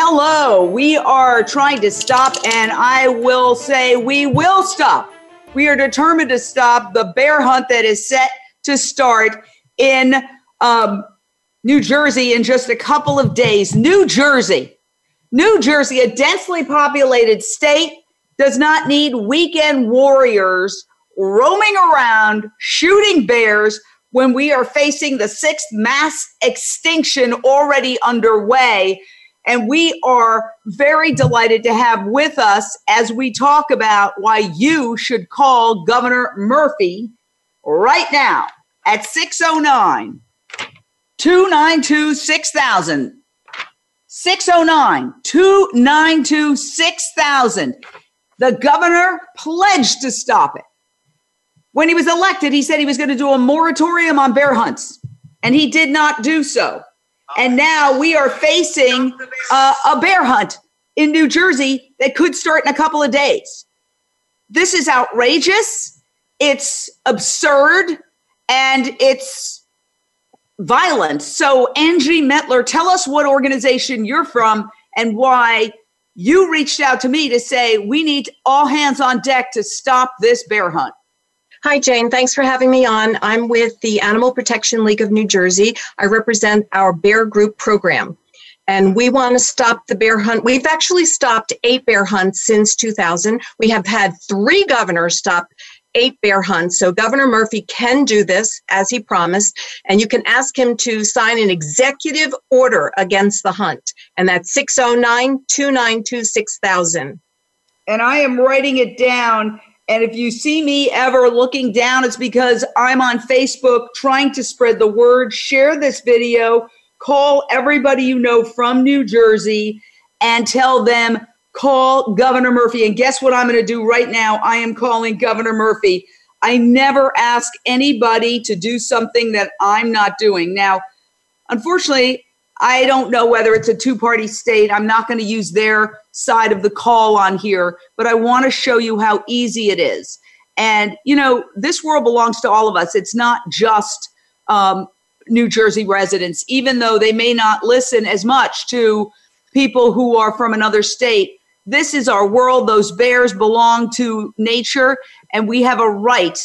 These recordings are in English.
Hello, we are trying to stop, and I will say we will stop. We are determined to stop the bear hunt that is set to start in um, New Jersey in just a couple of days. New Jersey, New Jersey, a densely populated state, does not need weekend warriors roaming around shooting bears when we are facing the sixth mass extinction already underway and we are very delighted to have with us as we talk about why you should call Governor Murphy right now at 609 292 6000. 609 292 6000. The governor pledged to stop it. When he was elected, he said he was going to do a moratorium on bear hunts, and he did not do so. And now we are facing uh, a bear hunt in New Jersey that could start in a couple of days. This is outrageous. It's absurd and it's violent. So, Angi Metler, tell us what organization you're from and why you reached out to me to say we need all hands on deck to stop this bear hunt. Hi, Jane. Thanks for having me on. I'm with the Animal Protection League of New Jersey. I represent our Bear Group program. And we want to stop the bear hunt. We've actually stopped eight bear hunts since 2000. We have had three governors stop eight bear hunts. So Governor Murphy can do this as he promised, and you can ask him to sign an executive order against the hunt. And that's 609 292 6000. And I am writing it down and if you see me ever looking down, it's because I'm on Facebook trying to spread the word. Share this video, call everybody you know from New Jersey, and tell them, call Governor Murphy. And guess what I'm going to do right now? I am calling Governor Murphy. I never ask anybody to do something that I'm not doing. Now, unfortunately, I don't know whether it's a two party state. I'm not going to use their side of the call on here, but I want to show you how easy it is. And, you know, this world belongs to all of us. It's not just um, New Jersey residents, even though they may not listen as much to people who are from another state. This is our world. Those bears belong to nature, and we have a right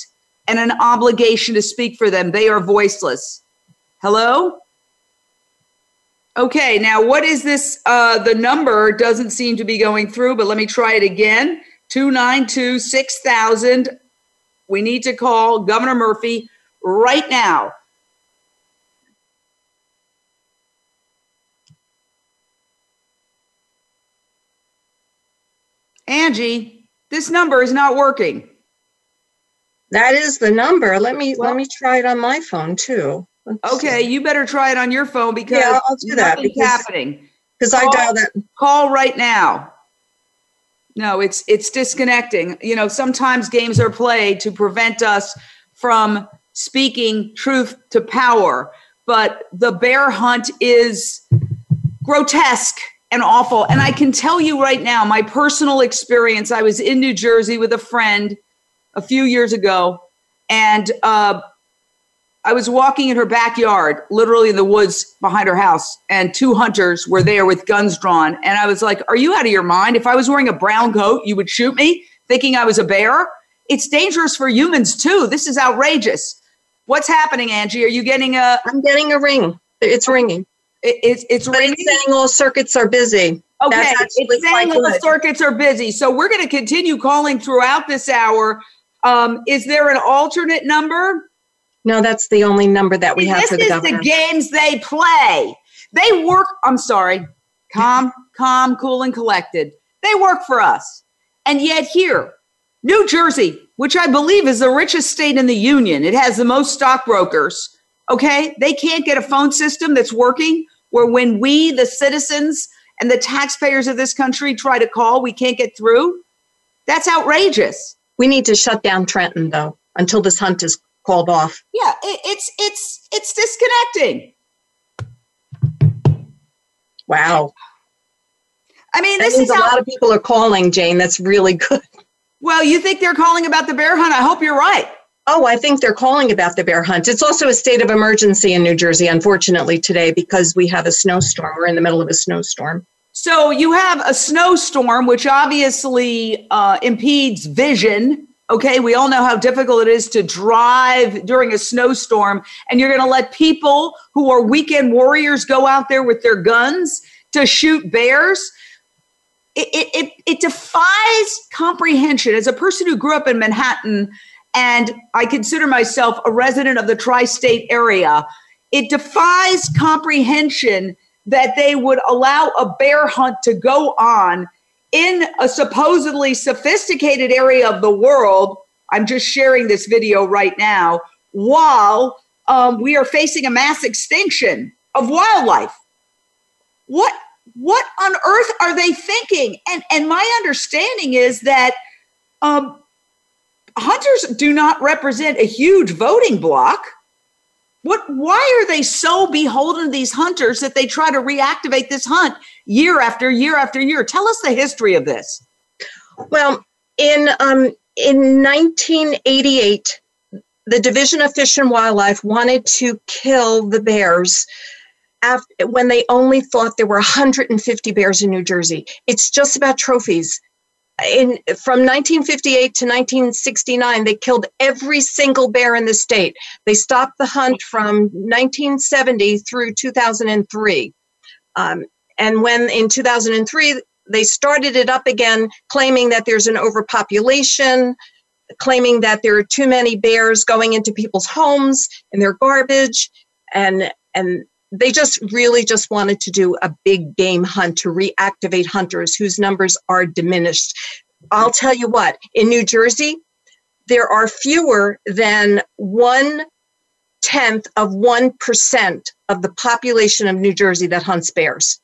and an obligation to speak for them. They are voiceless. Hello? Okay, now what is this? Uh, the number doesn't seem to be going through, but let me try it again 292 6000. We need to call Governor Murphy right now. Angi, this number is not working. That is the number. Let me well, let me try it on my phone too. Let's okay, see. you better try it on your phone because yeah, I'll do that because, happening. Because I dial that. Call right now. No, it's it's disconnecting. You know, sometimes games are played to prevent us from speaking truth to power, but the bear hunt is grotesque and awful. And I can tell you right now, my personal experience. I was in New Jersey with a friend a few years ago, and uh, I was walking in her backyard, literally in the woods behind her house, and two hunters were there with guns drawn. And I was like, Are you out of your mind? If I was wearing a brown coat, you would shoot me thinking I was a bear? It's dangerous for humans too. This is outrageous. What's happening, Angi? Are you getting a? I'm getting a ring. It's ringing. It, it's it's but ringing. It's saying all circuits are busy. Okay, it's saying all the circuits are busy. So we're going to continue calling throughout this hour. Um, is there an alternate number? No, that's the only number that we See, have for the governor. This is the games they play. They work. I'm sorry. Calm, calm, cool, and collected. They work for us. And yet here, New Jersey, which I believe is the richest state in the union, it has the most stockbrokers. Okay, they can't get a phone system that's working. Where when we, the citizens and the taxpayers of this country, try to call, we can't get through. That's outrageous. We need to shut down Trenton though until this hunt is called off. Yeah, it, it's it's it's disconnecting. Wow. I mean, That this is a how, lot of people are calling, Jane. That's really good. well. You think they're calling about the bear hunt? I hope you're right. Oh, I think they're calling about the bear hunt. It's also a state of emergency in New Jersey, unfortunately, today because we have a snowstorm. We're in the middle of a snowstorm. So you have a snowstorm, which obviously uh, impedes vision. Okay, we all know how difficult it is to drive during a snowstorm, and you're going to let people who are weekend warriors go out there with their guns to shoot bears. It, it, it, it defies comprehension. As a person who grew up in Manhattan, and I consider myself a resident of the tri state area, it defies comprehension that they would allow a bear hunt to go on in a supposedly sophisticated area of the world. I'm just sharing this video right now while um, we are facing a mass extinction of wildlife. What what on earth are they thinking? And and my understanding is that um, hunters do not represent a huge voting block. What? Why are they so beholden to these hunters that they try to reactivate this hunt year after year after year? Tell us the history of this. Well, in um, in 1988, the Division of Fish and Wildlife wanted to kill the bears after, when they only thought there were 150 bears in New Jersey. It's just about trophies. In from 1958 to 1969, they killed every single bear in the state. They stopped the hunt from 1970 through 2003. Um, and when in 2003 they started it up again, claiming that there's an overpopulation, claiming that there are too many bears going into people's homes and their garbage, and and they just really just wanted to do a big game hunt to reactivate hunters whose numbers are diminished. I'll tell you what, in New Jersey, there are fewer than one tenth of 1% of the population of New Jersey that hunts bears.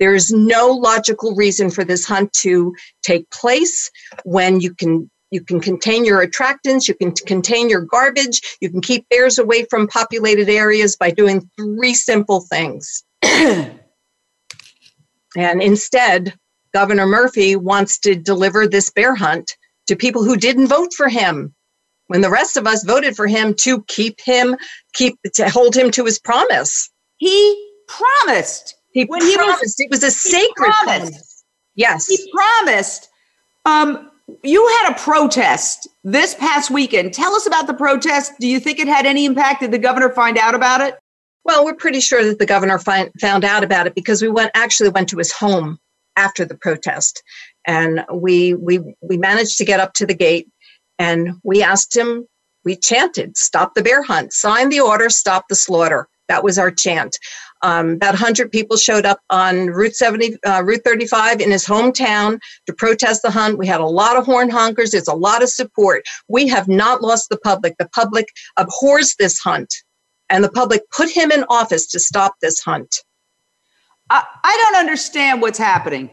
There is no logical reason for this hunt to take place when you can you can contain your attractants, you can contain your garbage, you can keep bears away from populated areas by doing three simple things. and instead, Governor Murphy wants to deliver this bear hunt to people who didn't vote for him when the rest of us voted for him to keep him keep to hold him to his promise. He promised. He When he was- promised it was a sacred promise. Yes. He promised. Um, you had a protest this past weekend. Tell us about the protest. Do you think it had any impact? Did the governor find out about it? Well, we're pretty sure that the governor find, found out about it because we went actually went to his home after the protest, and we we we managed to get up to the gate, and we asked him. We chanted, "Stop the bear hunt! Sign the order! Stop the slaughter!" That was our chant. Um, about 100 people showed up on Route 70, uh, Route 35 in his hometown to protest the hunt. We had a lot of horn honkers. There's a lot of support. We have not lost the public. The public abhors this hunt, and the public put him in office to stop this hunt. I, I don't understand what's happening.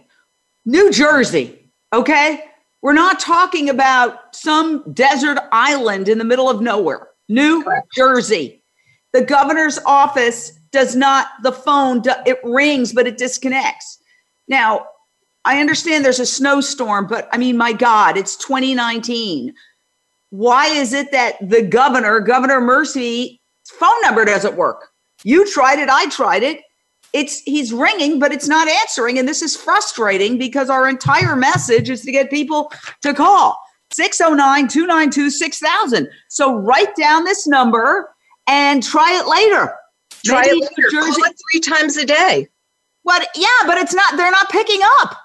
New Jersey, okay? We're not talking about some desert island in the middle of nowhere. New Correct. Jersey. The governor's office does not, the phone, it rings, but it disconnects. Now, I understand there's a snowstorm, but I mean, my God, it's 2019. Why is it that the governor, Governor Mercy's phone number doesn't work? You tried it, I tried it it's he's ringing but it's not answering and this is frustrating because our entire message is to get people to call 609-292-6000 so write down this number and try it later Try Maybe it later. Jersey- Call it three times a day. What? yeah but it's not they're not picking up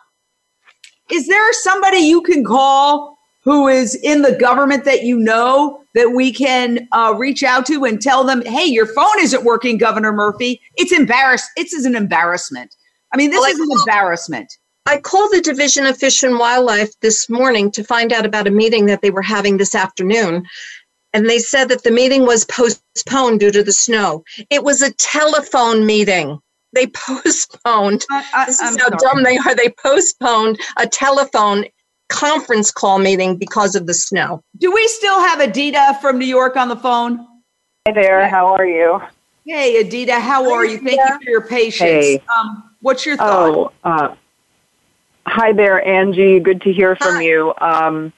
is there somebody you can call who is in the government that you know that we can uh, reach out to and tell them hey your phone isn't working governor murphy it's embarrassed it's is an embarrassment i mean this Well, is an embarrassment I called the Division of Fish and Wildlife this morning to find out about a meeting that they were having this afternoon. And they said that the meeting was postponed due to the snow. It was a telephone meeting. They postponed. I, I, This I'm is how sorry. dumb they are. They postponed a telephone conference call meeting because of the snow. Do we still have Edita from New York on the phone? Hi there. How are you? Hey, Edita. How are you? Thank you for your patience. Hey. Um, what's your thought? Oh, uh, hi there, Angi. Good to hear from Hi. you. Um,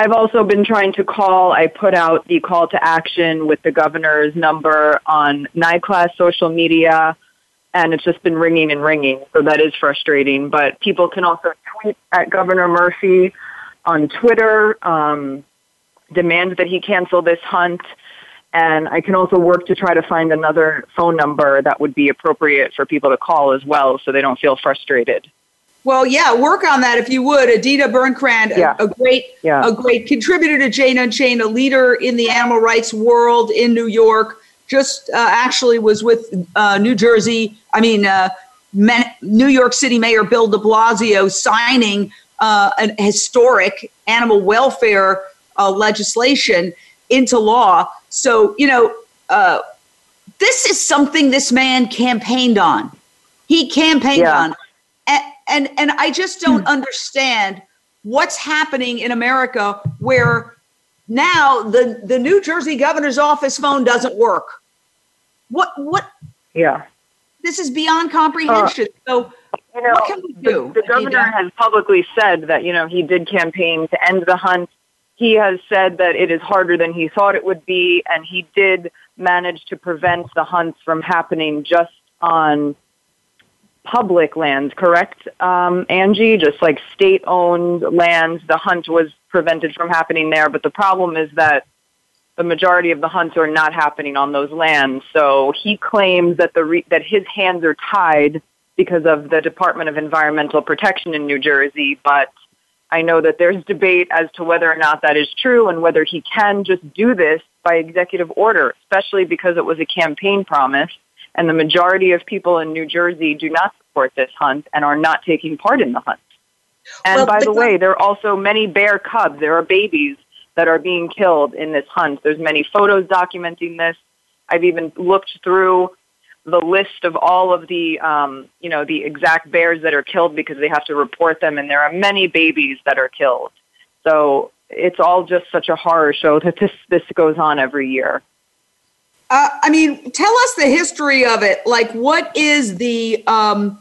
I've also been trying to call. I put out the call to action with the governor's number on NYCLASS social media, and it's just been ringing and ringing. So that is frustrating. But people can also tweet at Governor Murphy on Twitter, um, demand that he cancel this hunt. And I can also work to try to find another phone number that would be appropriate for people to call as well so they don't feel frustrated. Well, yeah, work on that if you would. Edita Birnkrant, Yeah. a, a great, Yeah. a great contributor to Jane Unchained, a leader in the animal rights world in New York. Just uh, actually was with uh, New Jersey. I mean, uh, Men- New York City Mayor Bill De Blasio signing uh, an historic animal welfare uh, legislation into law. So you know, uh, this is something this man campaigned on. He campaigned Yeah. on and and, I just don't hmm. understand what's happening in America where now the the New Jersey governor's office phone doesn't work. What what Yeah. this is beyond comprehension. Uh, so You know, What can we do, The, the governor has publicly said that, you know, he did campaign to end the hunt. He has said that it is harder than he thought it would be, and he did manage to prevent the hunts from happening just on public lands, correct, um, Angi? Just like state owned lands, the hunt was prevented from happening there. But the problem is that the majority of the hunts are not happening on those lands. So he claims that the re- that his hands are tied because of the Department of Environmental Protection in New Jersey, but I know that there's debate as to whether or not that is true and whether he can just do this by executive order, especially because it was a campaign promise and the majority of people in New Jersey do not support this hunt and are not taking part in the hunt. And Well, by the the way, there are also many bear cubs. There are babies that are being killed in this hunt. There's many photos documenting this. I've even looked through the list of all of the, um, you know, the exact bears that are killed because they have to report them, and there are many babies that are killed. So it's all just such a horror show that this this goes on every year. Uh, I mean, tell us the history of it. Like, what is the um,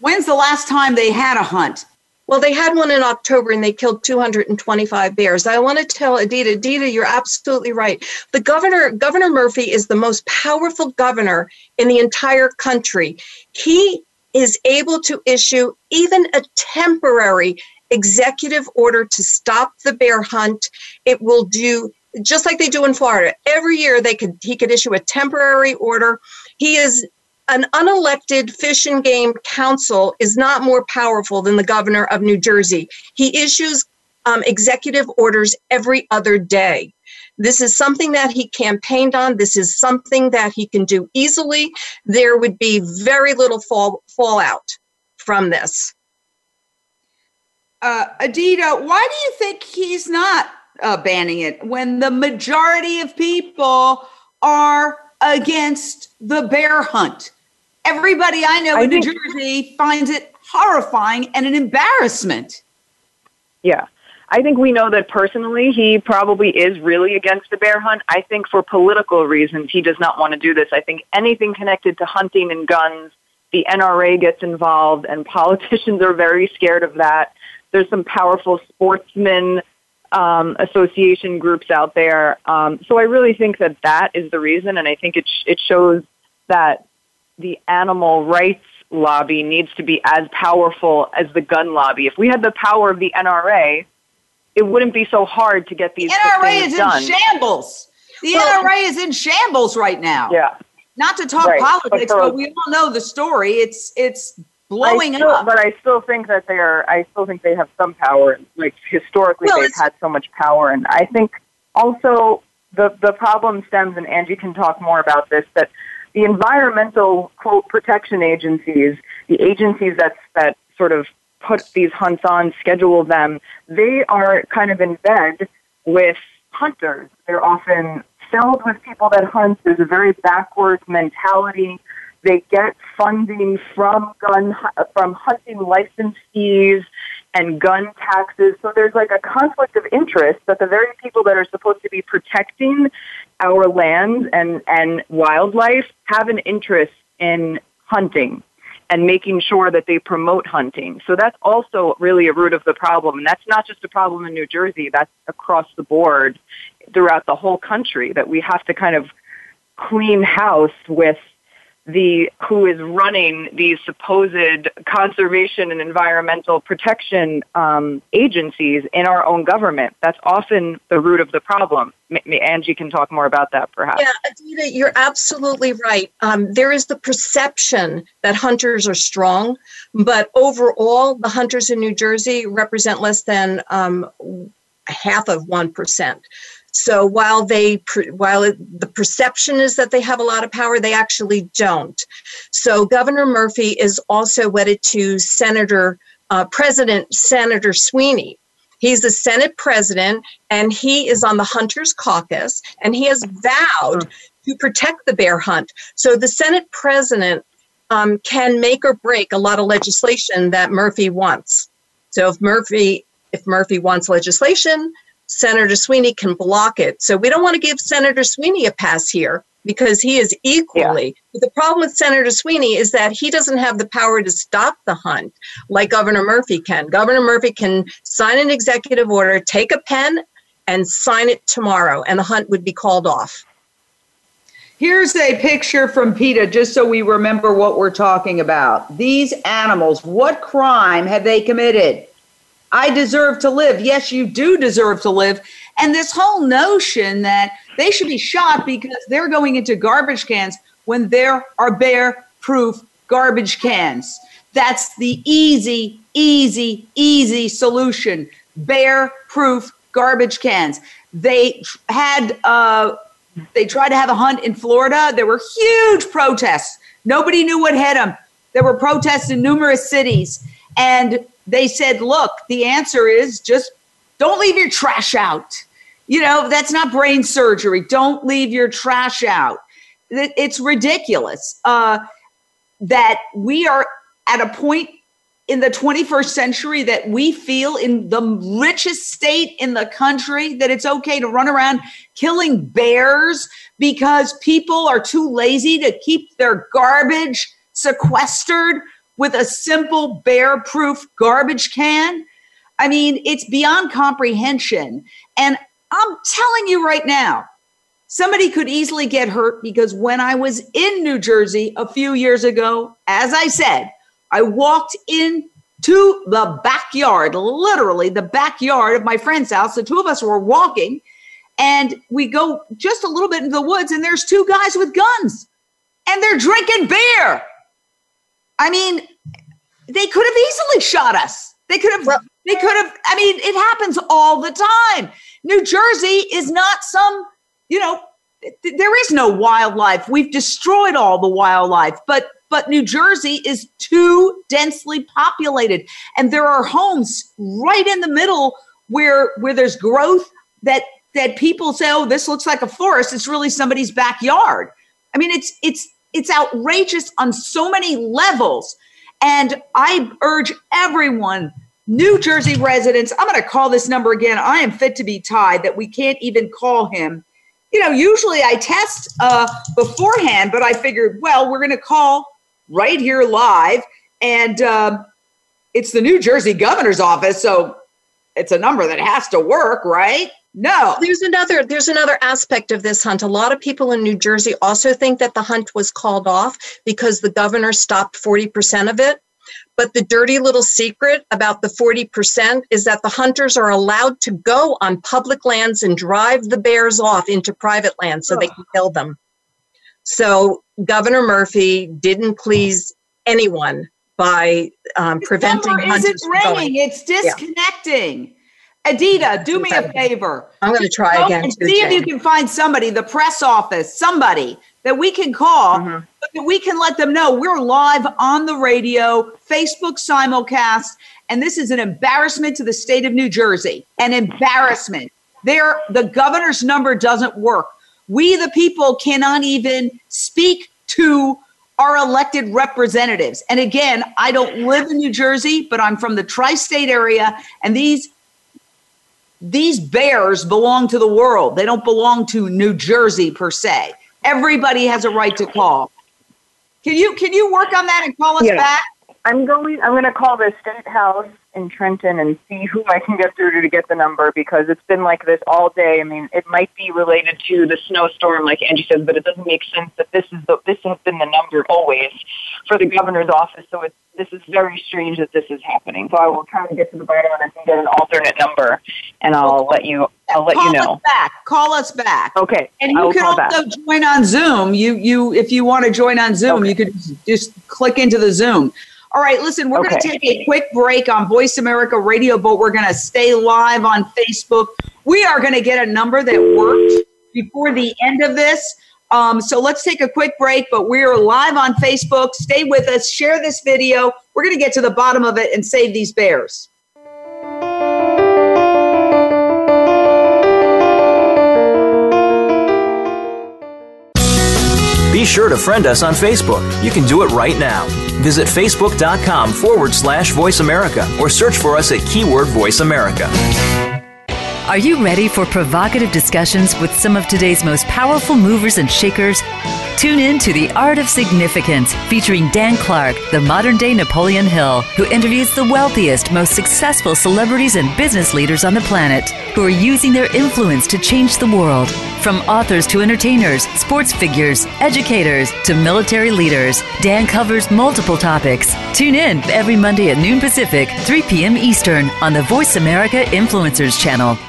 when's the last time they had a hunt? Well, they had one in October and they killed 225 bears. I want to tell Edita, Edita, you're absolutely right. The governor, Governor Murphy, is the most powerful governor in the entire country. He is able to issue even a temporary executive order to stop the bear hunt. It will do just like they do in Florida. Every year they could he could issue a temporary order. He is an unelected fish and game council is not more powerful than the governor of New Jersey. He issues um, executive orders every other day. This is something that he campaigned on. This is something that he can do easily. There would be very little fall, fallout from this. Uh, why do you think he's not uh, banning it when the majority of people are against the bear hunt? Everybody I know I in New Jersey finds it horrifying and an embarrassment. Yeah. I think we know that personally he probably is really against the bear hunt. I think for political reasons he does not want to do this. I think anything connected to hunting and guns, the NRA gets involved and politicians are very scared of that. There's some powerful sportsmen um, association groups out there. Um, so I really think that that is the reason, and I think it sh- it shows that the animal rights lobby needs to be as powerful as the gun lobby. If we had the power of the NRA, it wouldn't be so hard to get these. The NRA is in done. shambles. The Well- NRA is in shambles right now. yeah, Not to talk Right, but politics, for- but we all know the story. It's it's blowing still, up. But I still think that they are. I still think they have some power. Like historically, Well, they've had so much power, and I think also the the problem stems, and Angi can talk more about this. That the environmental quote protection agencies, the agencies that that sort of put these hunts on, schedule them, they are kind of in bed with hunters. They're often filled with people that hunt. There's a very backwards mentality. They get funding from gun from hunting licensees, and gun taxes. So there's like a conflict of interest that the very people that are supposed to be protecting our lands and, and wildlife have an interest in hunting and making sure that they promote hunting. So that's also really a root of the problem. And that's not just a problem in New Jersey, that's across the board throughout the whole country that we have to kind of clean house with the who is running these supposed conservation and environmental protection um, agencies in our own government. That's often the root of the problem. M- Angi can talk more about that, perhaps. Yeah, Edita, you're absolutely right. Um, there is the perception that hunters are strong, but overall, the hunters in New Jersey represent less than um, half of one percent. So while they while the perception is that they have a lot of power, they actually don't. So Governor Murphy is also wedded to Senator uh, President Senator Sweeney. He's the Senate president, and he is on the Hunters Caucus, and he has vowed to protect the bear hunt. So the Senate president um, can make or break a lot of legislation that Murphy wants. So if Murphy if Murphy wants legislation, Senator Sweeney can block it. So we don't want to give Senator Sweeney a pass here because he is equally. Yeah. But the problem with Senator Sweeney is that he doesn't have the power to stop the hunt like Governor Murphy can. Governor Murphy can sign an executive order, take a pen, and sign it tomorrow, and the hunt would be called off. Here's a picture from PETA, just so we remember what we're talking about. These animals, what crime have they committed? I deserve to live. Yes, you do deserve to live. And this whole notion that they should be shot because they're going into garbage cans when there are bear proof garbage cans. That's the easy, easy, easy solution. Bear proof garbage cans. They had, uh, they tried to have a hunt in Florida. There were huge protests. Nobody knew what hit them. There were protests in numerous cities. And they said, look, the answer is just don't leave your trash out. You know, that's not brain surgery. Don't leave your trash out. It's ridiculous uh, that we are at a point in the 21st century that we feel in the richest state in the country that it's okay to run around killing bears because people are too lazy to keep their garbage sequestered with a simple bear proof garbage can. I mean, it's beyond comprehension. And I'm telling you right now, somebody could easily get hurt because when I was in New Jersey a few years ago, as I said, I walked in to the backyard, literally the backyard of my friend's house. The two of us were walking and we go just a little bit into the woods and there's two guys with guns and they're drinking beer. I mean, they could have easily shot us. They could have, well, they could have, I mean, it happens all the time. New Jersey is not some, you know, there is no wildlife. We've destroyed all the wildlife, but but New Jersey is too densely populated and there are homes right in the middle where where there's growth that that people say oh this looks like a forest it's really somebody's backyard. I mean it's it's it's outrageous on so many levels. And I urge everyone, New Jersey residents, I'm going to call this number again. I am fit to be tied that we can't even call him. You know, usually I test uh, beforehand, but I figured, well, we're going to call right here live. And uh, it's the New Jersey governor's office. So it's a number that has to work, right? No. There's another there's another aspect of this hunt. A lot of people in New Jersey also think that the hunt was called off because the governor stopped 40% of it. But the dirty little secret about the 40% is that the hunters are allowed to go on public lands and drive the bears off into private lands so oh. they can kill them. So Governor Murphy didn't please anyone by um, preventing hunters. Isn't ringing. It's disconnecting. Yeah. Edita, do me a favor. I'm going to try again. And see if you can find somebody, the press office, somebody that we can call, mm-hmm. that we can let them know we're live on the radio, Facebook simulcast, and this is an embarrassment to the state of New Jersey. An embarrassment. There, the governor's number doesn't work. We, the people, cannot even speak to our elected representatives. And again, I don't live in New Jersey, but I'm from the tri-state area and these these bears belong to the world. They don't belong to New Jersey per se. Everybody has a right to call. Can you can you work on that and call us Yes. back? I'm going. I'm going to call the state house in Trenton and see who I can get through to, to get the number because it's been like this all day. I mean, it might be related to the snowstorm, like Angi says, but it doesn't make sense that this is the this has been the number always for the governor's office. So it's this is very strange that this is happening. So I will try to get to the bottom and get an alternate number, and I'll let you. I'll let call you know. us back. Call us back. Okay, And you can call back. also join on Zoom. You you if you want to join on Zoom, Okay. you could just click into the Zoom. All right, listen, we're going to take a quick break on Voice America Radio, but we're going to stay live on Facebook. We are going to get a number that worked before the end of this. Um, so let's take a quick break, but we're live on Facebook. Stay with us, share this video. We're going to get to the bottom of it and save these bears. Be sure to friend us on Facebook. You can do it right now. Visit facebook.com forward slash voice America or search for us at keyword voice America. Are you ready for provocative discussions with some of today's most powerful movers and shakers? Tune in to The Art of Significance, featuring Dan Clark, the modern day Napoleon Hill, who interviews the wealthiest, most successful celebrities and business leaders on the planet who are using their influence to change the world. From authors to entertainers, sports figures, educators to military leaders, Dan covers multiple topics. Tune in every Monday at noon Pacific, 3 p.m. Eastern on the Voice America Influencers channel.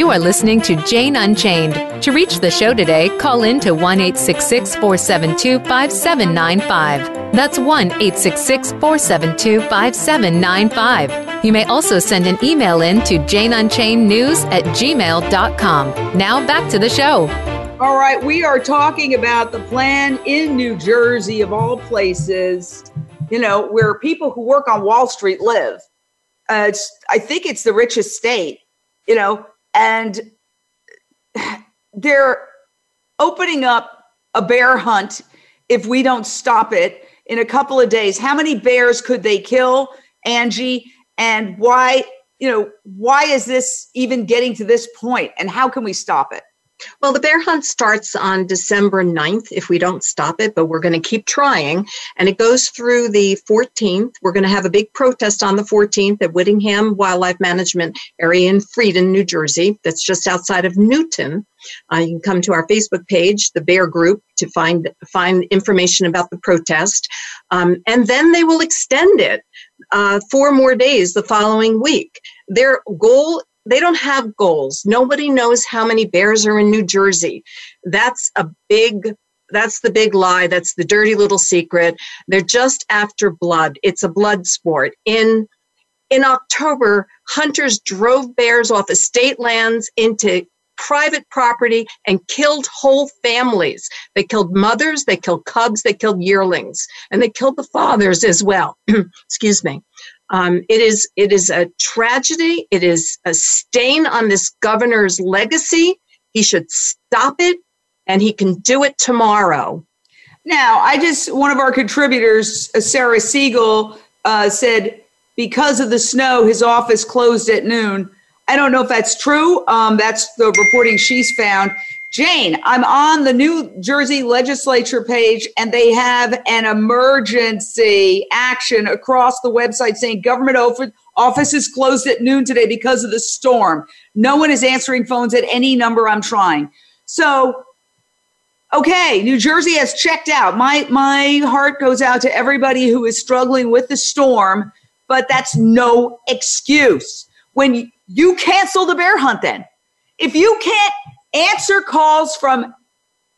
You are listening to Jane Unchained. To reach the show today, call in to 1 866 472 5795. That's 1 866 472 5795. You may also send an email in to janeunchainednews at gmail.com. Now back to the show. All right, we are talking about the plan in New Jersey, of all places, you know, where people who work on Wall Street live. Uh, I think it's the richest state, you know, and they're opening up a bear hunt if we don't stop it in a couple of days. How many bears could they kill, Angi? And why, you know, why is this even getting to this point? And how can we stop it? Well, the bear hunt starts on December 9th if we don't stop it, but we're going to keep trying. And it goes through the 14th. We're going to have a big protest on the 14th at Whittingham Wildlife Management Area in Fredon, New Jersey. That's just outside of Newton. Uh, you can come to our Facebook page, the Bear Group, to find find information about the protest. Um, and then they will extend it uh, four more days the following week. Their goal they don't have goals. Nobody knows how many bears are in New Jersey. That's a big that's the big lie. That's the dirty little secret. They're just after blood. It's a blood sport. In in October, hunters drove bears off of state lands into private property and killed whole families. They killed mothers, they killed cubs, they killed yearlings, and they killed the fathers as well. Excuse me. Um, it is it is a tragedy. It is a stain on this governor's legacy. He should stop it, and he can do it tomorrow. Now, I just, one of our contributors, uh, Sarah Siegel, uh, said because of the snow, his office closed at noon. I don't know if that's true. Um, that's the reporting she's found. Jane, I'm on the New Jersey legislature page and they have an emergency action across the website saying government office is closed at noon today because of the storm. No one is answering phones at any number I'm trying. So, okay, New Jersey has checked out. My my heart goes out to everybody who is struggling with the storm, but that's no excuse. When you cancel the bear hunt then. If you can't answer calls from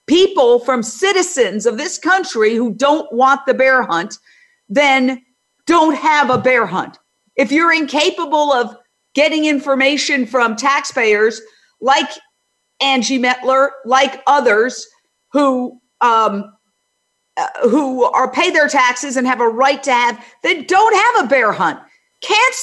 people, from citizens of this country who don't want the bear hunt, then don't have a bear hunt. If you're incapable of getting information from taxpayers like Angi Metler, like others who um, uh, who are pay their taxes and have a right to have, then don't have a bear hunt.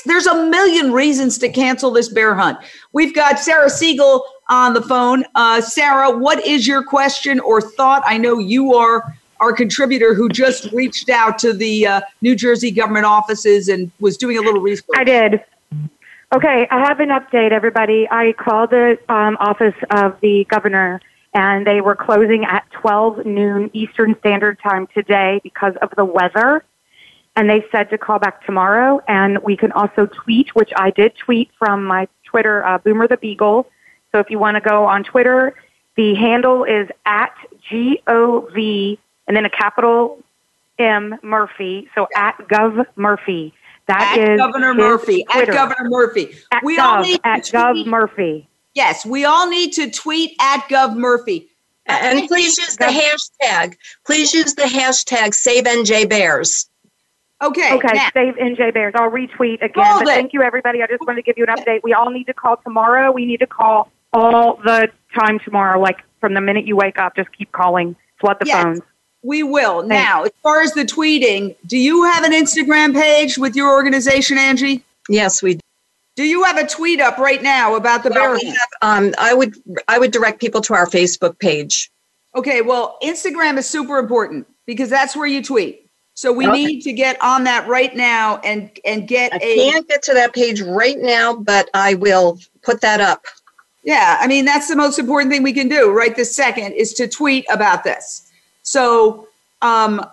There's a million reasons to cancel this bear hunt. We've got Sarah Siegel on the phone. Uh, Sarah, what is your question or thought? I know you are our contributor who just reached out to the uh, New Jersey government offices and was doing a little research. I did. Okay, I have an update, everybody. I called the um, office of the governor, and they were closing at 12 noon Eastern Standard Time today because of the weather and they said to call back tomorrow. And we can also tweet, which I did tweet from my Twitter, uh, Boomer the Beagle. So if you want to go on Twitter, the handle is at G O V and then a capital M Murphy. So at Gov Murphy. That at is Governor Murphy. Twitter. At Governor Murphy. At we Gov, all need at to Gov. Murphy. Yes, we all need to tweet at Gov Murphy. And please use the hashtag. Please use the hashtag Save NJ Bears. Okay. Okay, now- save NJ Bears. I'll retweet again. Hold But it. thank you, everybody. I just wanted to give you an update. We all need to call tomorrow. We need to call all the time tomorrow. Like from the minute you wake up, just keep calling. Flood the Yes. phones. We will. Now, as far as the tweeting, do you have an Instagram page with your organization, Angi? Yes, we Do Do you have a tweet up right now about the bear Well, we have, um, I would I would direct people to our Facebook page. Okay, well, Instagram is super important because that's where you tweet. So we Okay. need to get on that right now and and get I a can't get to that page right now, but I will put that up. Yeah, I mean that's the most important thing we can do right this second is to tweet about this. So um,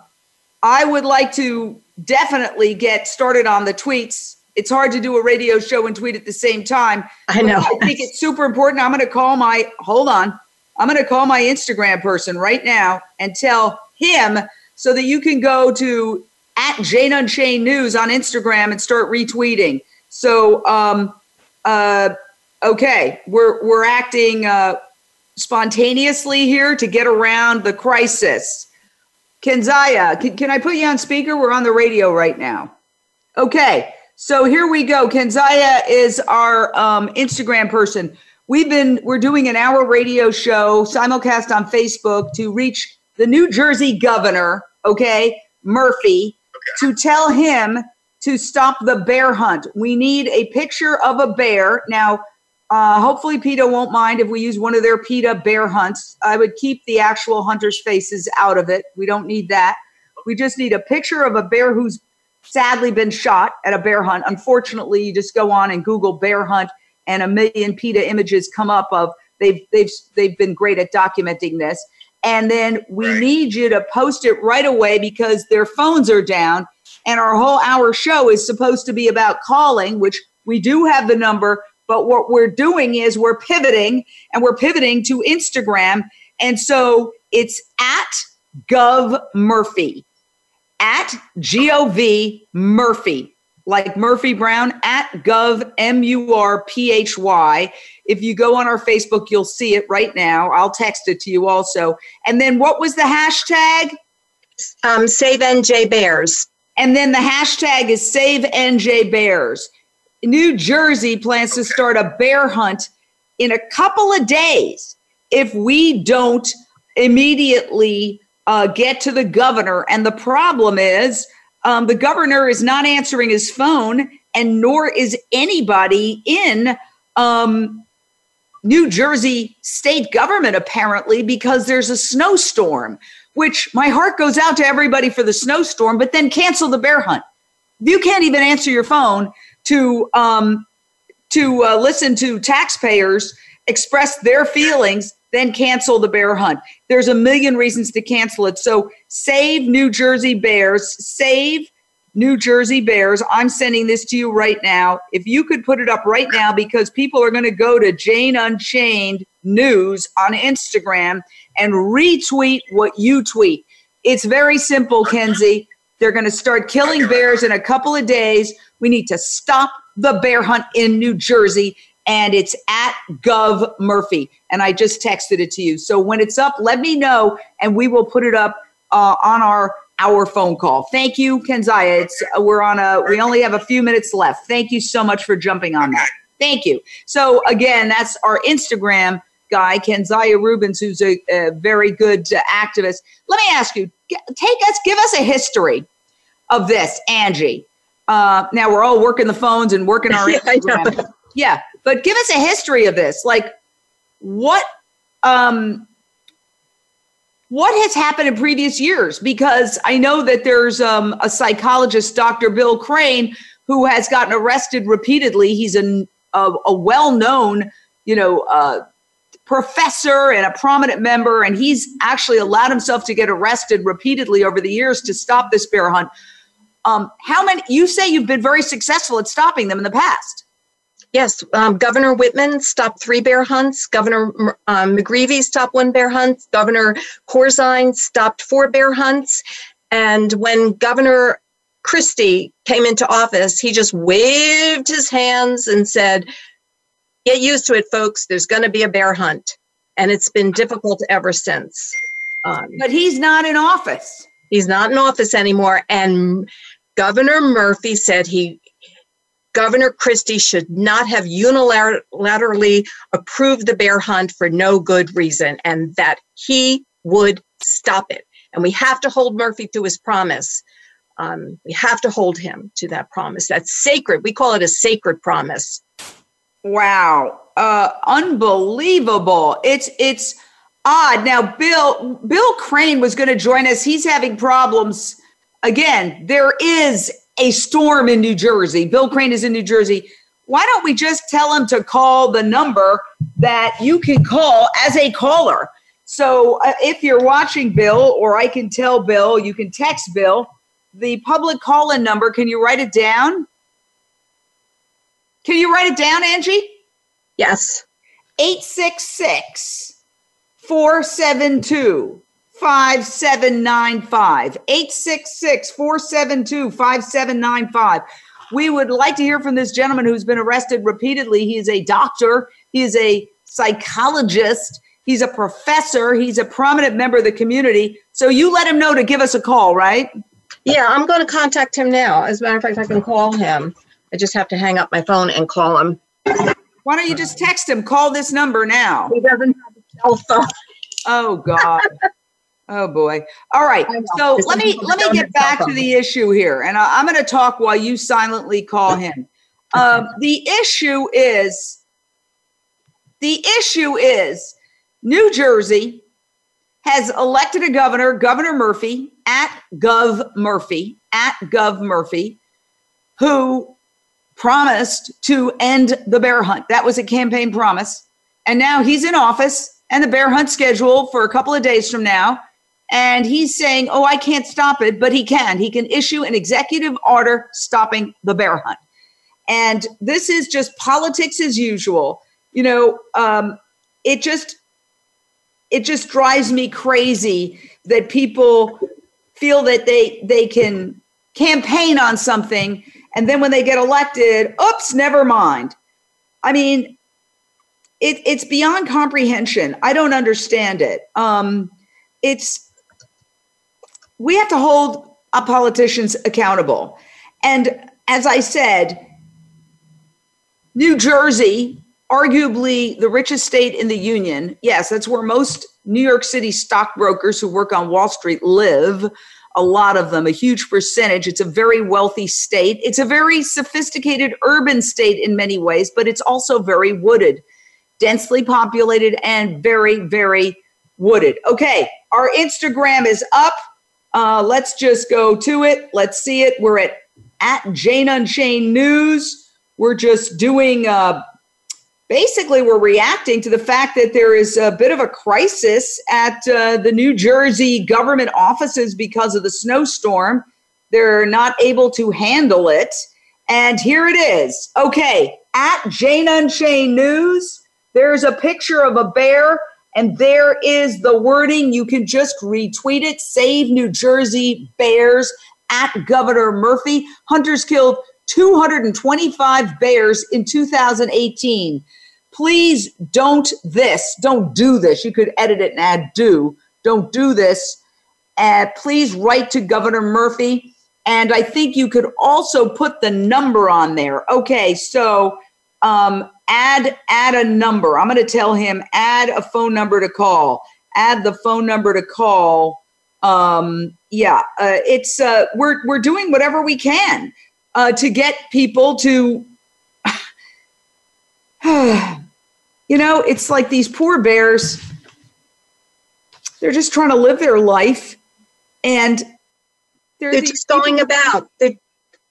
I would like to definitely get started on the tweets. It's hard to do a radio show and tweet at the same time. I know. I think it's super important. I'm going to call my hold on. I'm going to call my Instagram person right now and tell him so that you can go to at Jane Unchained News on Instagram and start retweeting. So, um, uh, okay, we're we're acting uh, spontaneously here to get around the crisis. Kenzaya, can, can I put you on speaker? We're on the radio right now. Okay, so here we go. Kenzaya is our um, Instagram person. We've been we're doing an hour radio show simulcast on Facebook to reach the New Jersey governor, okay, Murphy, to tell him to stop the bear hunt. We need a picture of a bear. Now, uh, hopefully PETA won't mind if we use one of their PETA bear hunts. I would keep the actual hunters' faces out of it. We don't need that. We just need a picture of a bear who's sadly been shot at a bear hunt. Unfortunately, you just go on and Google bear hunt, and a million PETA images come up of they've they've they've been great at documenting this. And then we need you to post it right away because their phones are down, and our whole hour show is supposed to be about calling, which we do have the number. But what we're doing is we're pivoting, and we're pivoting to Instagram, and so it's at Gov Murphy at Gov Murphy, like Murphy Brown at Gov M U R P H Y. If you go on our Facebook, you'll see it right now. I'll text it to you also. And then what was the hashtag? Um, Save NJ Bears. And then the hashtag is Save NJ Bears. New Jersey plans to start a bear hunt in a couple of days if we don't immediately uh, get to the governor. And the problem is um, the governor is not answering his phone, and nor is anybody in um, New Jersey state government, apparently, because there's a snowstorm, which my heart goes out to everybody for the snowstorm, but then cancel the bear hunt. You can't even answer your phone to um, to uh, listen to taxpayers express their feelings then cancel the bear hunt. There's a million reasons to cancel it. So save New Jersey Bears, save New Jersey Bears. I'm sending this to you right now. If you could put it up right now, because people are going to go to Jane Unchained News on Instagram and retweet what you tweet. It's very simple, Kenzie. They're going to start killing bears in a couple of days. We need to stop the bear hunt in New Jersey and it's at Gov Murphy. And I just texted it to you. So when it's up, let me know, and we will put it up uh, on our our phone call. Thank you, Kenzia. It's uh, we're on a we only have a few minutes left. Thank you so much for jumping on that. Thank you. So again, that's our Instagram guy, Kenzia Rubens, who's a, a very good uh, activist. Let me ask you, take us, give us a history of this, Angi. Uh, now we're all working the phones and working our Instagram. yeah, but give us a history of this. Like, what um, what has happened in previous years? Because I know that there's um, a psychologist, Dr. Bill Crain, who has gotten arrested repeatedly. He's a, a, a well known, you know, uh, professor and a prominent member, and he's actually allowed himself to get arrested repeatedly over the years to stop this bear hunt. Um, how many? You say you've been very successful at stopping them in the past. Yes, um, Governor Whitman stopped three bear hunts. Governor um, McGreevey stopped one bear hunt. Governor Corzine stopped four bear hunts. And when Governor Christie came into office, he just waved his hands and said, Get used to it, folks. There's going to be a bear hunt. And it's been difficult ever since. Um, but he's not in office. He's not in office anymore. And Governor Murphy said he Governor Christie should not have unilaterally approved the bear hunt for no good reason and that he would stop it. And we have to hold Murphy to his promise. Um, we have to hold him to that promise. That's sacred. We call it a sacred promise. Wow. Uh, unbelievable. It's, it's, odd. Now, Bill Bill Crain was going to join us. He's having problems. Again, there is a storm in New Jersey. Bill Crain is in New Jersey. Why don't we just tell him to call the number that you can call as a caller? So uh, if you're watching Bill, or I can tell Bill, you can text Bill the public call in number. Can you write it down? Can you write it down, Angi? Yes. 866 472 5795 866 472 5795. We would like to hear from this gentleman who's been arrested repeatedly. He is a doctor, he is a psychologist, he's a professor, he's a prominent member of the community. So you let him know to give us a call, right? Yeah, I'm going to contact him now. As a matter of fact, I can call him. I just have to hang up my phone and call him. Why don't you just text him? Call this number now. He doesn't have a cell phone. Oh God. Oh boy. All right. So let me let me get back to the issue here, and I, am going to talk while you silently call him. Um, the issue is the issue is New Jersey has elected a governor, Governor Murphy, at Gov Murphy, at Gov Murphy, who promised to end the bear hunt. That was a campaign promise. And now he's in office and the bear hunt scheduled for a couple of days from now and he's saying, Oh, I can't stop it, but he can. He can issue an executive order stopping the bear hunt. And this is just politics as usual. You know, um, it just it just drives me crazy that people feel that they they can campaign on something and then when they get elected, oops, never mind. I mean, it, it's beyond comprehension. I don't understand it. Um, it's we have to hold politicians accountable. And as I said, New Jersey, arguably the richest state in the union, yes, that's where most New York City stockbrokers who work on Wall Street live. A lot of them, a huge percentage. It's a very wealthy state. It's a very sophisticated urban state in many ways, but it's also very wooded, densely populated, and very, very wooded. Okay, our Instagram is up. Uh, let's just go to it. Let's see it. We're at at Jane Unchained News. We're just doing uh, basically were reacting to the fact that there is a bit of a crisis at uh, the New Jersey government offices because of the snowstorm. They're not able to handle it. And here it is. Okay, at Jane Unchained News, there's a picture of a bear, and there is the wording. You can just retweet it. Save New Jersey Bears at Governor Murphy. Hunters killed 225 bears in 2018. Please don't this. Don't do this. You could edit it and add do. Don't do this. Uh, please write to Governor Murphy. And I think you could also put the number on there. Okay, so um, add add a number. I'm going to tell him add a phone number to call. Add the phone number to call. Um, yeah, uh, it's uh, we're we're doing whatever we can uh, to get people to. you know, it's like these poor bears. They're just trying to live their life, and they're, they're just going about. They're,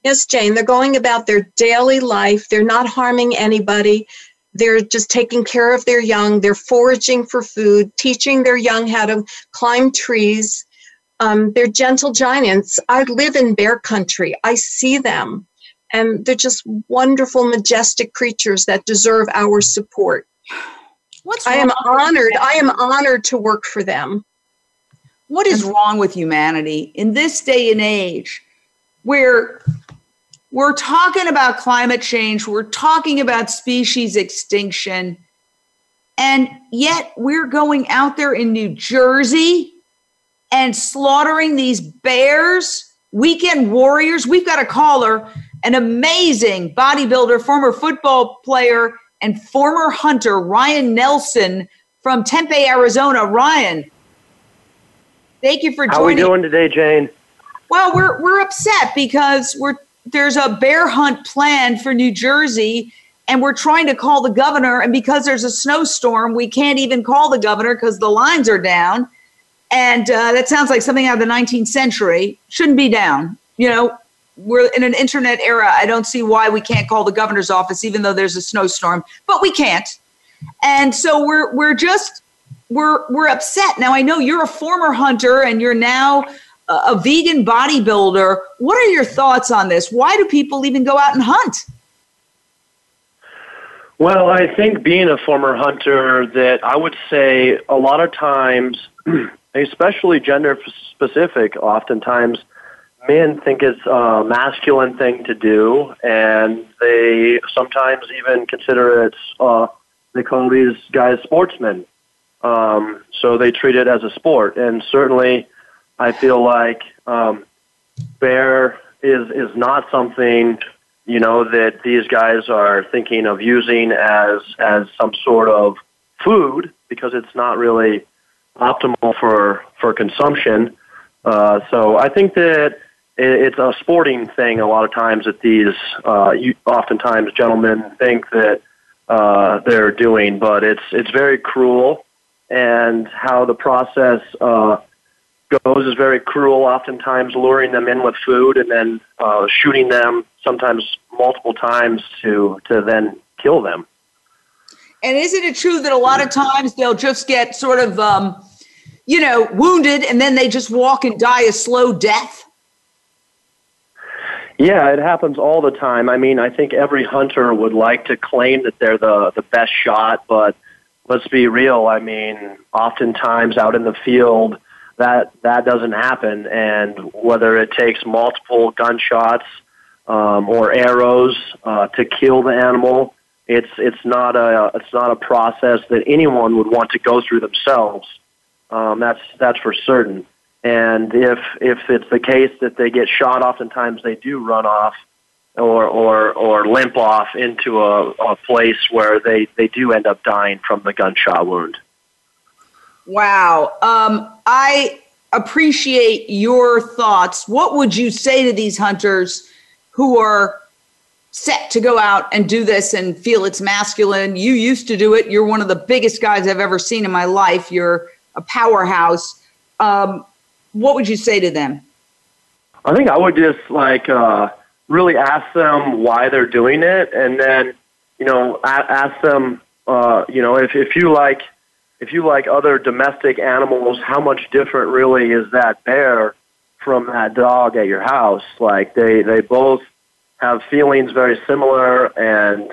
yes, Jane, they're going about their daily life. They're not harming anybody. They're just taking care of their young. They're foraging for food, teaching their young how to climb trees. Um, they're gentle giants. I live in bear country. I see them, and they're just wonderful, majestic creatures that deserve our support. What's I am honored. I am honored to work for them. What is wrong with humanity in this day and age where we're talking about climate change, we're talking about species extinction, and yet we're going out there in New Jersey and slaughtering these bears, weekend warriors. We've got a caller, an amazing bodybuilder, former football player, and former hunter, Ryan Nelson from Tempe, Arizona. Ryan, Thank you for joining. How are we doing today, Jane? Well, we're we're upset because we're there's a bear hunt planned for New Jersey and we're trying to call the governor and because there's a snowstorm, we can't even call the governor because the lines are down. And uh, that sounds like something out of the 19th century. Shouldn't be down. You know, we're in an internet era. I don't see why we can't call the governor's office even though there's a snowstorm, but we can't. And so we're we're just we're we're upset. Now I know you're a former hunter and you're now a, vegan bodybuilder. What are your thoughts on this? Why do people even go out and hunt? Well, I think being a former hunter, that I would say a lot of times, especially gender specific, oftentimes men think it's a masculine thing to do, and they sometimes even consider it. Uh, they call these guys sportsmen. Um, so they treat it as a sport, and certainly, I feel like um, bear is is not something you know that these guys are thinking of using as as some sort of food because it's not really optimal for for consumption. Uh, so I think that it's a sporting thing a lot of times that these uh, you, oftentimes gentlemen think that uh, they're doing, but it's it's very cruel and how the process uh, goes is very cruel, oftentimes luring them in with food and then uh, shooting them sometimes multiple times to, to then kill them. And isn't it true that a lot of times they'll just get sort of, um, you know, wounded and then they just walk and die a slow death? Yeah, it happens all the time. I mean, I think every hunter would like to claim that they're the, the best shot, but let's be real. I mean, oftentimes out in the field, that that doesn't happen, and whether it takes multiple gunshots um, or arrows uh, to kill the animal, it's it's not a it's not a process that anyone would want to go through themselves. Um, that's that's for certain. And if if it's the case that they get shot, oftentimes they do run off or or or limp off into a, a place where they they do end up dying from the gunshot wound. Wow, um, I appreciate your thoughts. What would you say to these hunters who are set to go out and do this and feel it's masculine? You used to do it. You're one of the biggest guys I've ever seen in my life. You're a powerhouse. Um, what would you say to them? I think I would just like. Uh, really ask them why they're doing it, and then you know ask them uh, you know, if if you like if you like other domestic animals, how much different really is that bear from that dog at your house? Like they they both have feelings very similar and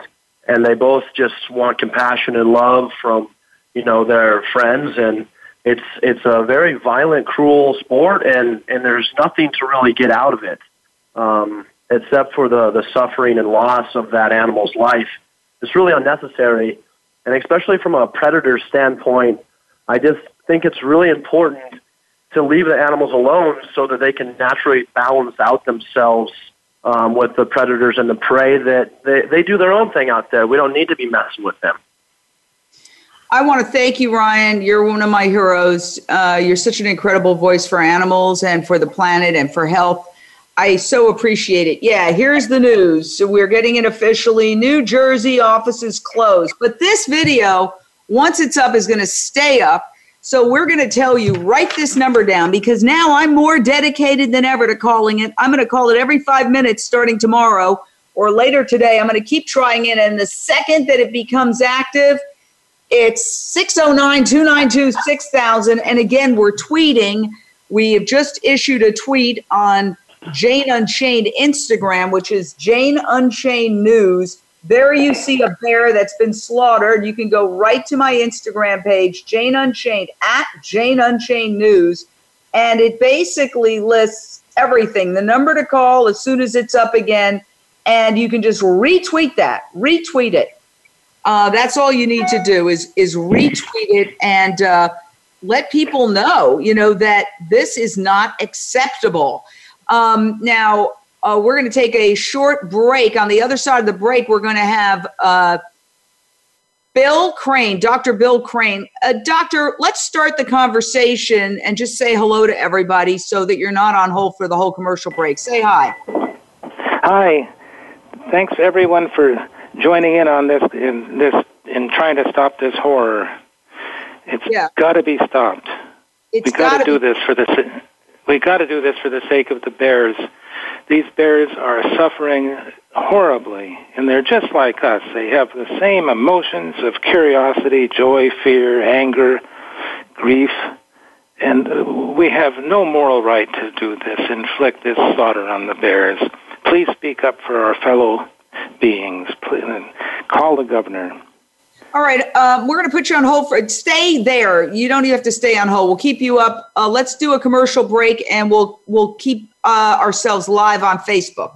and they both just want compassion and love from you know their friends and it's it's a very violent cruel sport and and there's nothing to really get out of it um, except for the the suffering and loss of that animal's life it's really unnecessary and especially from a predator standpoint i just think it's really important to leave the animals alone so that they can naturally balance out themselves um, with the predators and the prey that they, they do their own thing out there. We don't need to be messing with them. I want to thank you, Ryan. You're one of my heroes. Uh, you're such an incredible voice for animals and for the planet and for health. I so appreciate it. Yeah, here's the news. So we're getting it officially. New Jersey offices closed. But this video, once it's up, is going to stay up so we're going to tell you, write this number down because now I'm more dedicated than ever to calling it. I'm going to call it every five minutes starting tomorrow or later today. I'm going to keep trying it. And the second that it becomes active, it's 609 292 6000. And again, we're tweeting. We have just issued a tweet on Jane Unchained Instagram, which is Jane Unchained News. There you see a bear that's been slaughtered. You can go right to my Instagram page, Jane Unchained, at Jane Unchained News. And it basically lists everything, the number to call as soon as it's up again. And you can just retweet that, retweet it. Uh, that's all you need to do is, is retweet it and uh, let people know, you know, that this is not acceptable. Um, now, uh, we're going to take a short break. On the other side of the break, we're going to have uh, Bill Crain, Dr. Bill Crain. Uh, doctor, let's start the conversation and just say hello to everybody so that you're not on hold for the whole commercial break. Say hi. Hi. Thanks everyone for joining in on this in this in trying to stop this horror. It's yeah. got to be stopped. It's we got to do this for the we got to do this for the sake of the bears these bears are suffering horribly, and they're just like us. They have the same emotions of curiosity, joy, fear, anger, grief, and we have no moral right to do this, inflict this slaughter on the bears. Please speak up for our fellow beings. Please, call the governor. All right, um, we're going to put you on hold for. Stay there. You don't even have to stay on hold. We'll keep you up. Uh, let's do a commercial break, and we'll we'll keep uh, ourselves live on Facebook.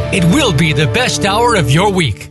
it will be the best hour of your week.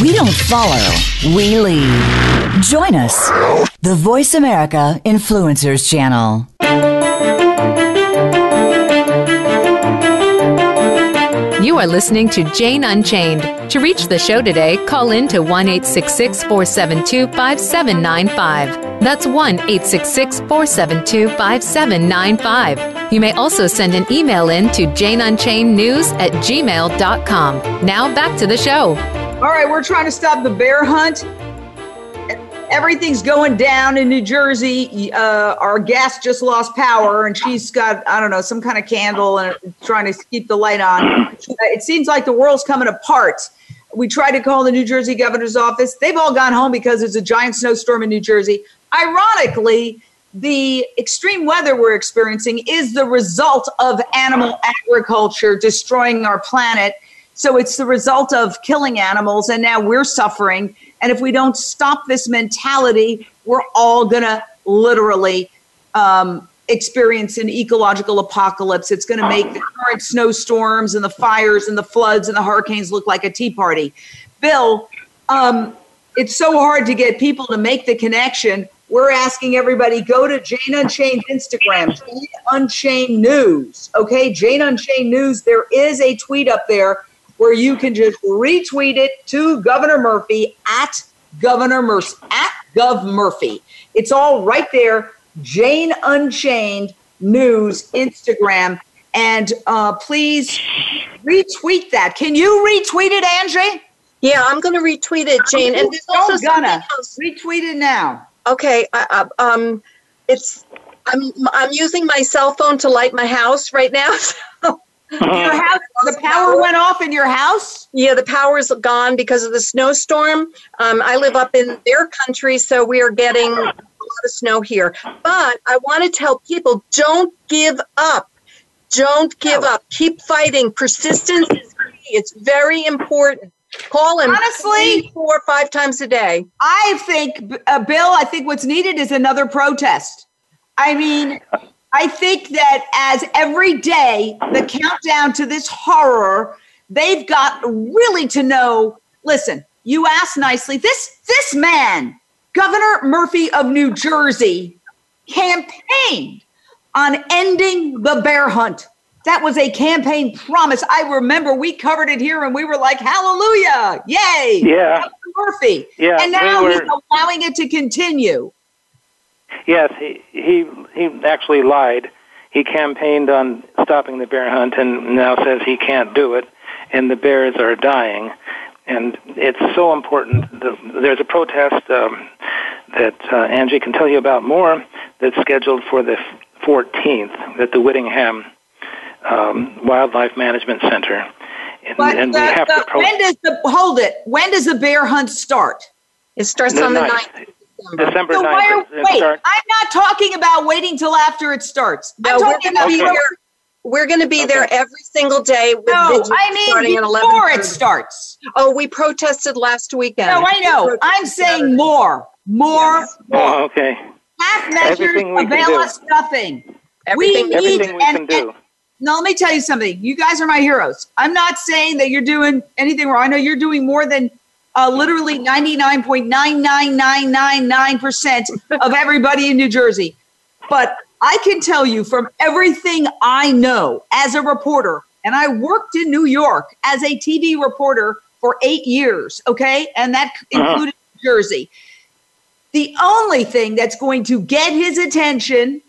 We don't follow, we lead. Join us, the Voice America Influencers Channel. You are listening to Jane Unchained. To reach the show today, call in to 1 472 5795. That's 1 472 5795. You may also send an email in to janeunchainednews at gmail.com. Now back to the show. All right, we're trying to stop the bear hunt everything's going down in New Jersey. Uh, our gas just lost power, and she's got I don't know some kind of candle and trying to keep the light on. It seems like the world's coming apart. We tried to call the New Jersey governor's office. They've all gone home because there's a giant snowstorm in New Jersey. Ironically, the extreme weather we're experiencing is the result of animal agriculture destroying our planet. So it's the result of killing animals, and now we're suffering. And if we don't stop this mentality, we're all going to literally um, experience an ecological apocalypse. It's going to make the current snowstorms and the fires and the floods and the hurricanes look like a tea party. Bill, um, it's so hard to get people to make the connection. We're asking everybody go to Jane Unchained Instagram, Jane Unchained News. Okay, Jane Unchained News. There is a tweet up there where you can just retweet it to Governor Murphy at Governor Murphy at Gov Murphy. It's all right there. Jane Unchained News Instagram, and uh, please retweet that. Can you retweet it, Angi? Yeah, I'm going to retweet it, Jane. And there's also gonna retweet it now. Okay, uh, um, it's I'm I'm using my cell phone to light my house right now. So your house, the power went off in your house? Yeah, the power's gone because of the snowstorm. Um, I live up in their country, so we are getting a lot of snow here. But I want to tell people don't give up. Don't give up. Keep fighting. Persistence is key. It's very important. Call him honestly three, four, five times a day. I think, uh, Bill. I think what's needed is another protest. I mean, I think that as every day the countdown to this horror, they've got really to know. Listen, you asked nicely. This this man, Governor Murphy of New Jersey, campaigned on ending the bear hunt. That was a campaign promise. I remember we covered it here and we were like, hallelujah, yay. Yeah. Governor Murphy. Yeah, and now we were- he's allowing it to continue. Yes, he he he actually lied. He campaigned on stopping the bear hunt, and now says he can't do it, and the bears are dying. And it's so important. The, there's a protest um, that uh, Angi can tell you about more. That's scheduled for the 14th at the Whittingham um, Wildlife Management Center, and, But and the, we have the- to protest. when does the hold it? When does the bear hunt start? It starts The on the ninth. 9th. December So 9th. why are, it- it wait, starts- I'm not talking about waiting till after it starts. No, I'm we're talking going to about be Okay. there. We're going to be there every single day with no, I mean before it starts. Oh, we protested last weekend. No, I know. I'm saying more, more. Oh, okay. Half measures Everything we can avail do. us nothing. Everything- we need Everything we and, can do. and- now let me tell you something. You guys are my heroes. I'm not saying that you're doing anything wrong. I know you're doing more than uh, literally 99.99999% of everybody in New Jersey. But I can tell you from everything I know as a reporter, and I worked in New York as a TV reporter for eight years, okay? And that included New Jersey. The only thing that's going to get his attention,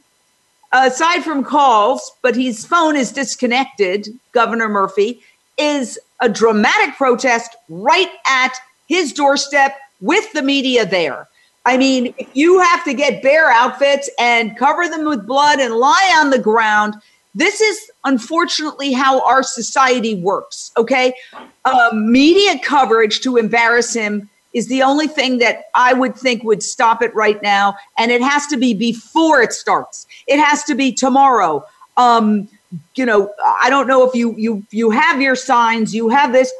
aside from calls, but his phone is disconnected, Governor Murphy, is a dramatic protest right at his doorstep with the media there. I mean, if you have to get bear outfits and cover them with blood and lie on the ground, this is unfortunately how our society works. Okay. Um, media coverage to embarrass him is the only thing that I would think would stop it right now. And it has to be before it starts, it has to be tomorrow. Um, you know, I don't know if you you you have your signs, you have this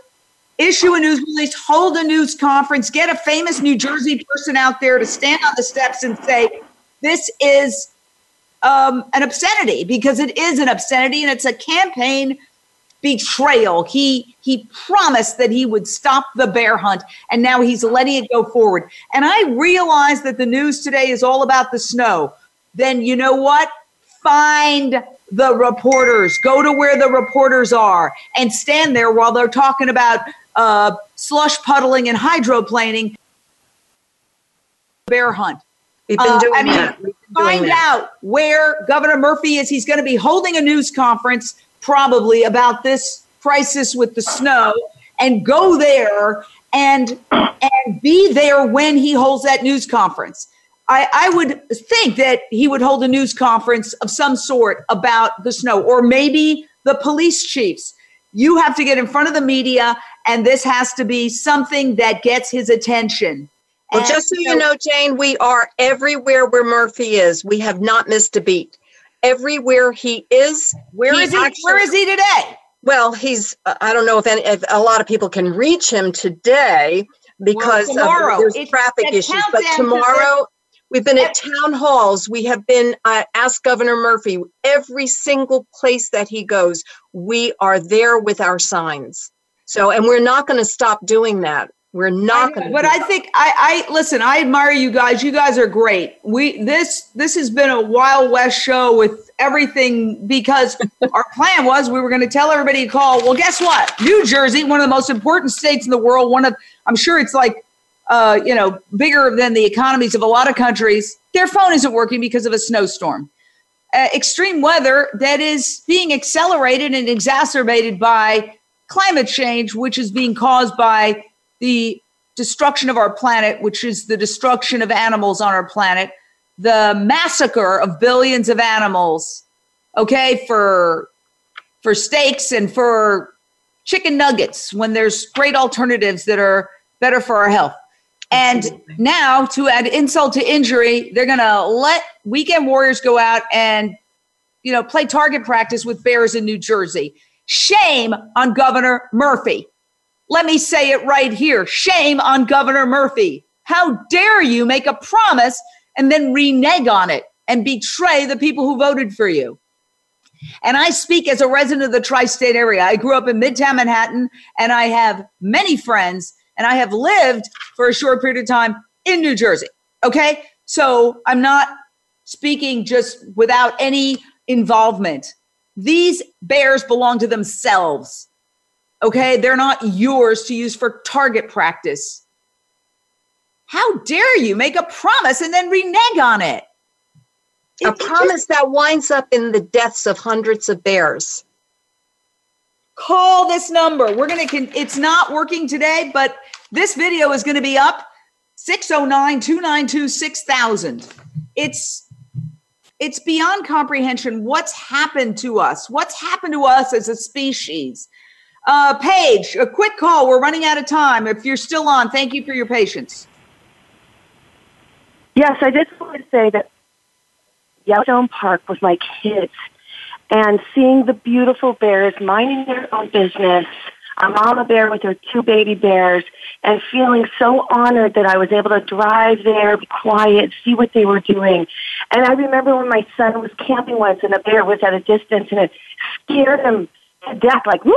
issue a news release, hold a news conference, get a famous New Jersey person out there to stand on the steps and say, this is um, an obscenity because it is an obscenity and it's a campaign betrayal. He he promised that he would stop the bear hunt and now he's letting it go forward. And I realize that the news today is all about the snow. Then you know what? Find the reporters. Go to where the reporters are and stand there while they're talking about uh, slush puddling and hydroplaning. Bear hunt. We've been Uh, doing I mean, that. Find that. out where Governor Murphy is. He's going to be holding a news conference probably about this crisis with the snow, and go there and and be there when he holds that news conference. I, I would think that he would hold a news conference of some sort about the snow, or maybe the police chiefs. You have to get in front of the media, and this has to be something that gets his attention. Well, And just so you know, Jane, we are everywhere where Murphy is. We have not missed a beat. Everywhere he is, Where is he? Where is he today? Well, he's. uh, I don't know if, any, if a lot of people can reach him today because Well, tomorrow. of, there's traffic issues. But tomorrow, we've been at town halls. We have been uh, asked Governor Murphy every single place that he goes. We are there with our signs. So, and we're not going to stop doing that. We're not going to. But I think I, I listen. I admire you guys. You guys are great. We this this has been a Wild West show with everything because our plan was we were going to tell everybody to call. Well, guess what? New Jersey, one of the most important states in the world. One of I'm sure it's like uh, you know bigger than the economies of a lot of countries. Their phone isn't working because of a snowstorm. Uh, extreme weather that is being accelerated and exacerbated by climate change, which is being caused by the destruction of our planet, which is the destruction of animals on our planet, the massacre of billions of animals, okay, for for steaks and for chicken nuggets when there's great alternatives that are better for our health. And now to add insult to injury, they're going to let weekend warriors go out and you know, play target practice with bears in New Jersey. Shame on Governor Murphy. Let me say it right here. Shame on Governor Murphy. How dare you make a promise and then renege on it and betray the people who voted for you? And I speak as a resident of the tri state area. I grew up in Midtown Manhattan and I have many friends and I have lived for a short period of time in New Jersey. Okay. So I'm not speaking just without any involvement. These bears belong to themselves. Okay. They're not yours to use for target practice. How dare you make a promise and then renege on it? a promise that winds up in the deaths of hundreds of bears. Call this number. We're going to, it's not working today, but this video is going to be up 609 292 6000. It's, it's beyond comprehension what's happened to us, what's happened to us as a species. Uh, Paige, a quick call. We're running out of time. If you're still on, thank you for your patience. Yes, I just want to say that Yellowstone Park with my kids and seeing the beautiful bears minding their own business, a mama bear with her two baby bears, and feeling so honored that I was able to drive there, be quiet, see what they were doing. And I remember when my son was camping once and a bear was at a distance and it scared him to death, like, woo!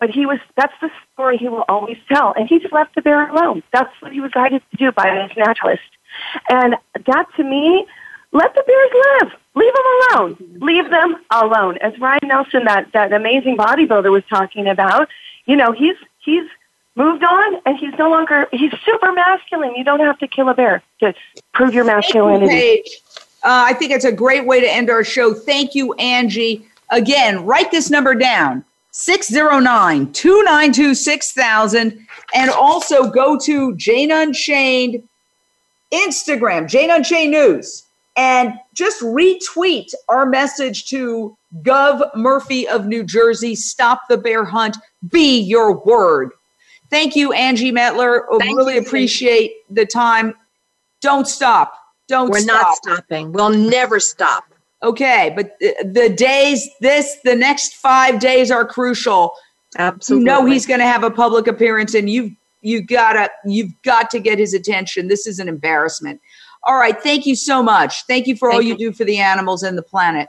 But he was, that's the story he will always tell. And he just left the bear alone. That's what he was guided to do by his naturalist. And that to me, let the bears live. Leave them alone. Leave them alone. As Ryan Nelson, that, that amazing bodybuilder was talking about, you know, he's, he's moved on and he's no longer, he's super masculine. You don't have to kill a bear to prove your masculinity. Uh, I think it's a great way to end our show. Thank you, Angi. Again, write this number down 609 292 6000. And also go to Jane Unchained Instagram, Jane Unchained News, and just retweet our message to Gov Murphy of New Jersey Stop the Bear Hunt. Be your word. Thank you, Angi Metler. Thank really you. appreciate the time. Don't stop. Don't We're stop. not stopping. We'll never stop. Okay, but the, the days, this, the next five days are crucial. Absolutely. You know he's going to have a public appearance, and you've you gotta you've got to get his attention. This is an embarrassment. All right, thank you so much. Thank you for all you, you. do for the animals and the planet.